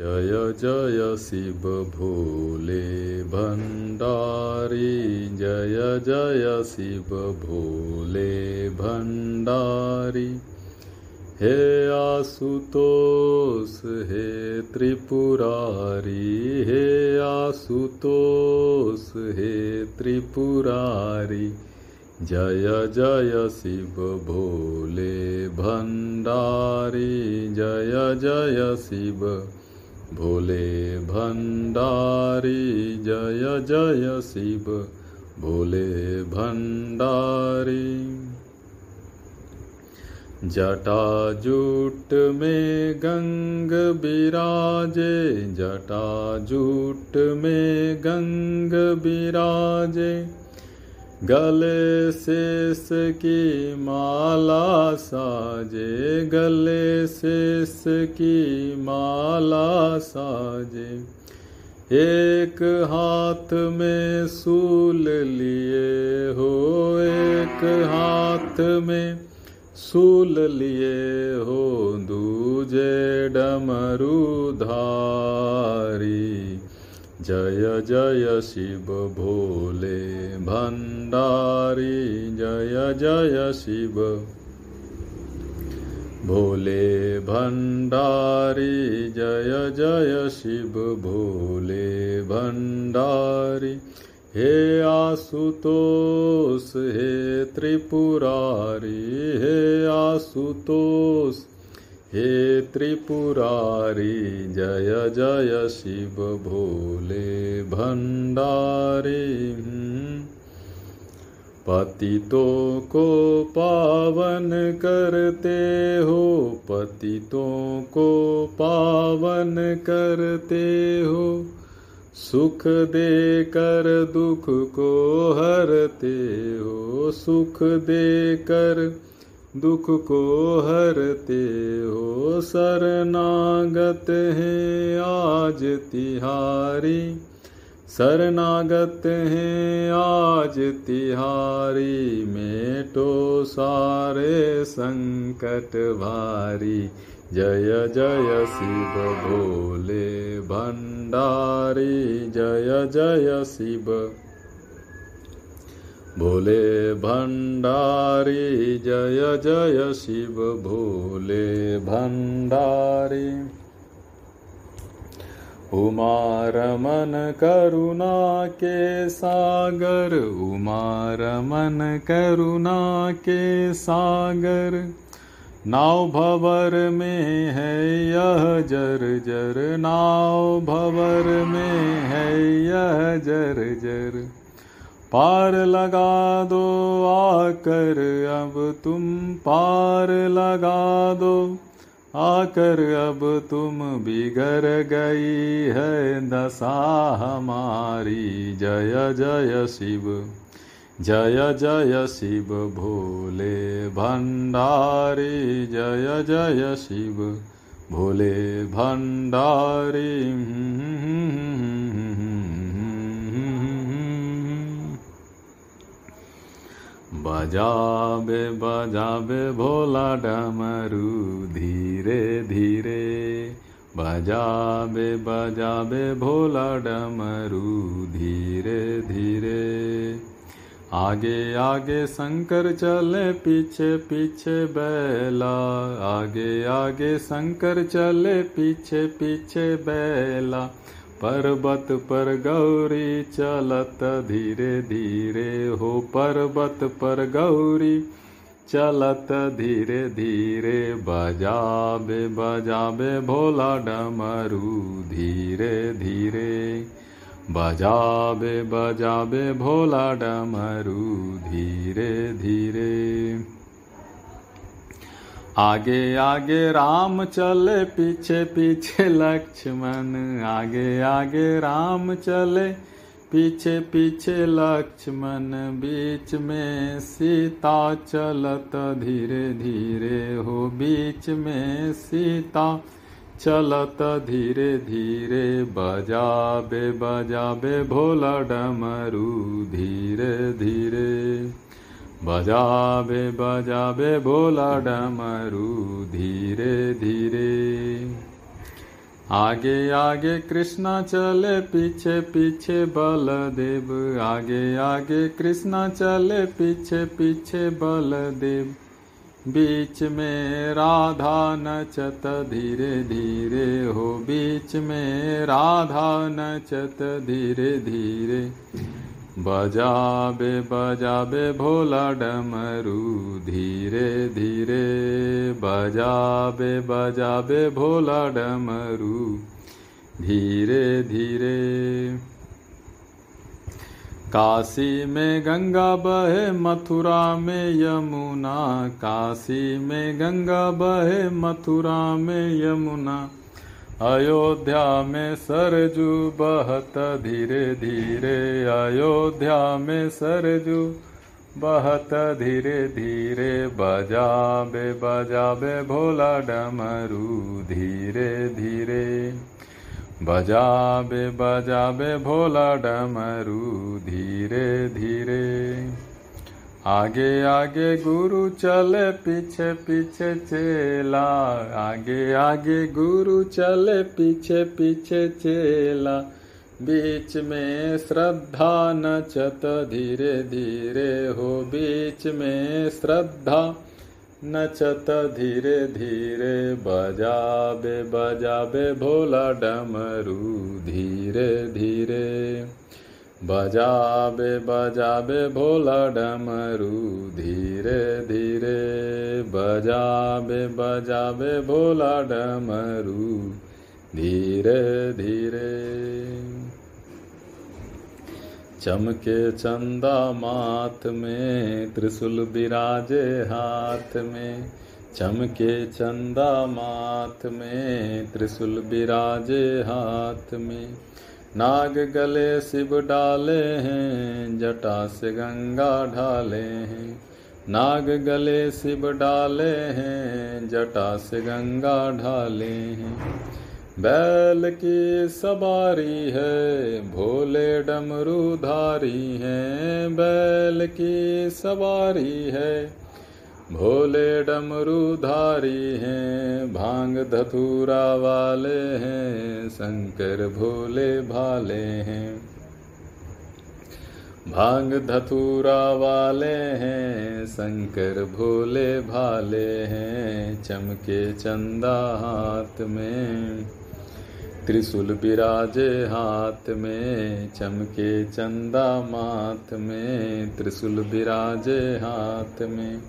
जय जय शिव भोले भण्डारी जय जय शिव भोले भण्डारी हे आशुतोष, हे त्रिपुरारी, हे आशुतोष, हे त्रिपुरारी, जय जय शिव भोले भण्डारी जय जय शिव भोले भंडारी, जय जय शिव। भोले भण्डारी जटाजूट में गंग बिराजे जटाजूट में गंग बिराजे। गले शेष की माला साजे, गले शेष की माला साजे। एक हाथ में सूल लिए हो, एक हाथ में सूल लिए हो, दूजे डमरुधारी जय जय शिव भोले भण्डारी जय जय शिव। भोले भण्डारी जय जय शिव भोले भण्डारी हे आशुतोष, हे त्रिपुरारी, हे आशुतोष हे त्रिपुरारी, जय जय शिव भोले भण्डारी पतितों को पावन करते हो, पतितों को पावन करते हो। सुख दे कर दुख को हरते हो, सुख दे कर दुख को हरते हो शरणागत हैं आज तिहारी। शरणागत हैं आज तिहारी, मेटो सारे संकट भारी। जय जय शिव भोले भंडारी, जय जय शिव भोले भंडारी, जय जय शिव भोले भण्डारी उमारमन करुणा के सागर, उमारमन करुणा के सागर। नाव भवर में है यह जर जर नाव भवर में है यह जर जर। पार लगा दो आकर, अब तुम पार लगा दो आकर, अब तुम बिगड़ गई है दशा हमारी। जय जय शिव, जय जय शिव, भोले भंडारी। जय जय शिव, भोले भण्डारी बजाबे बजाबे भोला डमरू, धीरे धीरे। बजाबे बजाबे भोला डमरू, धीरे धीरे। आगे आगे शंकर चले, पीछे पीछे बैला। आगे आगे शंकर चले, पीछे पीछे बैला। पर्वत पर गौरी चलत धीरे धीरे हो। पर्वत पर गौरी चलत धीरे धीरे, बजाबे बजाबे भोला डमरू धीरे धीरे। बजाबे बजाबे भोला डमरू धीरे धीरे। आगे आगे राम चले, पीछे पीछे लक्ष्मण। आगे आगे राम चले, पीछे पीछे लक्ष्मण। बीच में सीता चलत धीरे धीरे हो। बीच में सीता चलत धीरे धीरे। बजाबे बजाबे भोला डमरू धीरे धीरे। बजाबे बजाबे भोला डमरू, धीरे धीरे। आगे आगे कृष्णा चले, पीछे पीछे बलदेव। आगे आगे कृष्णा चले, पीछे पीछे बलदेव। बीच में राधा नचत, धीरे धीरे हो। बीच में राधा नचत, धीरे धीरे। बजाबे बजाबे भोला डमरू, धीरे धीरे। बजाबे बजाबे भोला डमरू, धीरे धीरे। काशी में गंगा बहे, मथुरा में यमुना। काशी में गंगा बहे, मथुरा में यमुना। अयोध्या में सरजू बहत धीरे धीरे, अयोध्या में सरजू बहत धीरे धीरे, बजाबे बजाबे भोला डमरू धीरे धीरे। बजाबे बजाबे भोला डमरू धीरे धीरे। आगे आगे गुरु चले, पीछे पीछे चेला। आगे आगे गुरु चले, पीछे पीछे चेला। बीच में श्रद्धा नचत धीरे धीरे हो। बीच में श्रद्धा नचत धीरे धीरे। बजाबे बजाबे भोला डमरू। धीरे धीरे। बजाबे बजाबे भोला डमरू धीरे धीरे। बजाबे बजाबे भोला डमरू धीरे धीरे। चमके चंदा माथ में, त्रिशूल विराजे हाथ में। चमके चंदा माथ में, त्रिशूल विराजे हाथ में। नाग गले शिव डाले हैं, जटा से गंगा ढाले हैं। नाग गले शिव डाले हैं, जटा से गंगा ढाले हैं। बैल की सवारी है, भोले डमरू धारी हैं। बैल की सवारी है भोले डमरू धारी हैं, भाँग धतूरा वाले हैं, शंकर भोले भाले हैं। भाँग धतूरा वाले हैं, शंकर भोले भाले हैं, चमके चंदा हाथ में। त्रिशूल विराजे हाथ में, चमके चंदा माथ में, त्रिशूल विराजे हाथ में।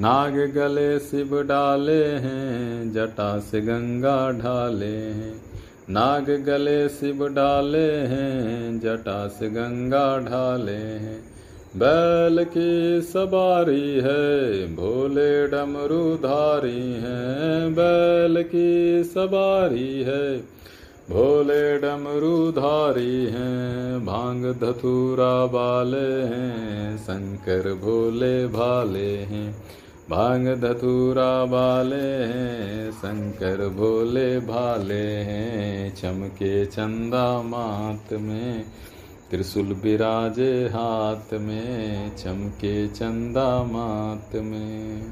नाग गले शिव डाले हैं, जटा से गंगा ढाले हैं। नाग गले शिव डाले हैं, जटा से गंगा ढाले हैं। बैल की सवारी है, भोले डमरू धारी हैं। बैल की सवारी है, भोले डमरू धारी हैं। भाँग धतूरा वाले हैं, शंकर भोले भाले हैं। भाँग धतूरा वाले हैं, शंकर भोले भाले हैं, चमके चंदा मात में, त्रिशूल विराजे हाथ में, चमके चंदा मात में।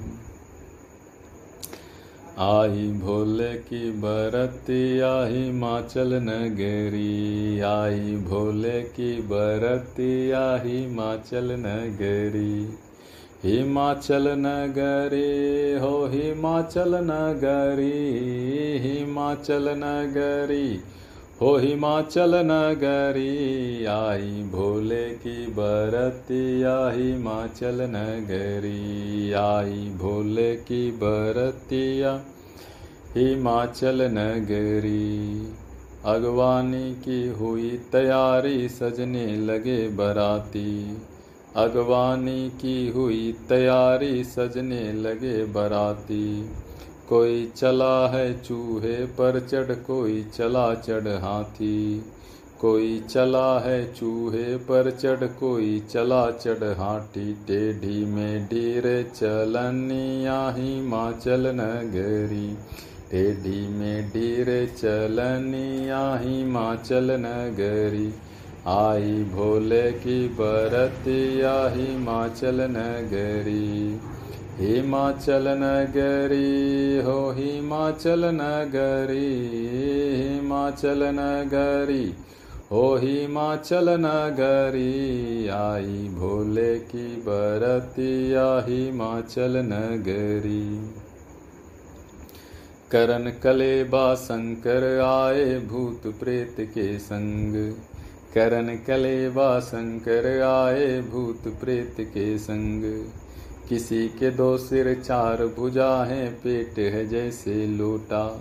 आई भोले की बरती आई माचल नगरी आई भोले की बरती आई माचल नगरी। हिमाचल नगरी, हो हिमाचल नगरी हिमाचल नगरी, हो हिमाचल नगरी, आई भोले की बरतिया हिमाचल नगरी, आई भोले की बरतिया हिमाचल नगरी। अगवानी की हुई तैयारी, सजने लगे बराती। अगवानी की हुई तैयारी सजने लगे बराती। कोई चला है चूहे पर चढ़, कोई चला चढ़ हाथी। कोई चला है चूहे पर चढ़, कोई चला चढ़ हाथी। टेढ़ी में डीरे चलनिया हिमाचल नगरी टेढ़ी में डीरे चलनिया हिमाचल नगरी आई भोले की बरतिया हिमाचल नगरी। हिमाचल नगरी, हो हिमाचल नगरी हिमाचल नगरी, हो हिमाचल नगरी। आई भोले की बरतिया हिमाचल नगरी। करण कलेबा, शंकर आए भूत प्रेत के संग। करण कलेबा शंकर आए भूत प्रेत के संग। किसी के दो सिर चार भुजा है, पेट है जैसे लोटा।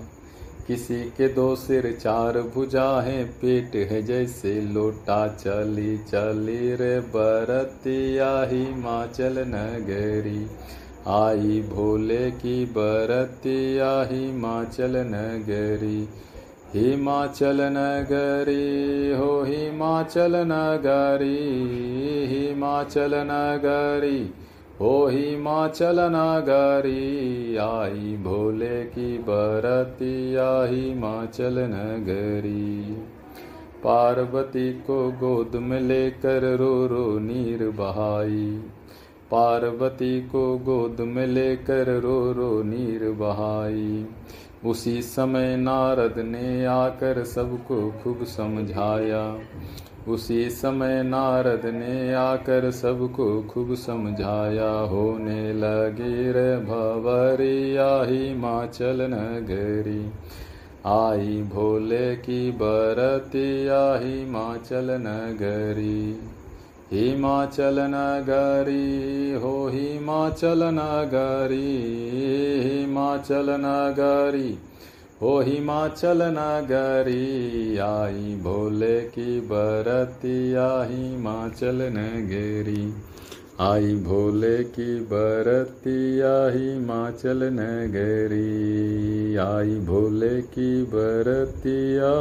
किसी के दो सिर चार भुजा है, पेट है जैसे लोटा। चली चली रे बरतिया हिमाचल नगरी। आई भोले की बरतिया हिमाचल नगरी। हिमाचल नगरी हो हिमाचल नगरी हिमाचल नगरी हो हिमाचल नगरी आई भोले की बरतिया हिमाचल नगरी पार्वती को गोद में लेकर रो रो नीर बहाई। पार्वती को गोद में लेकर रो रो नीर बहाई। उसी समय नारद ने आकर सबको खूब समझाया। उसी समय नारद ने आकर सबको खूब समझाया। होने लगी रे भवरिया हिमाचल नगरी आई भोले की बरतिया हिमाचल नगरी हिमाचल नगरी हो हिमाचल नगरी हिमाचल नगरी हो हिमाचल नगरी आई भोले की बरतिया हिमाचल नगरी आई भोले की बरतिया हिमाचल नगरी आई भोले की बरतिया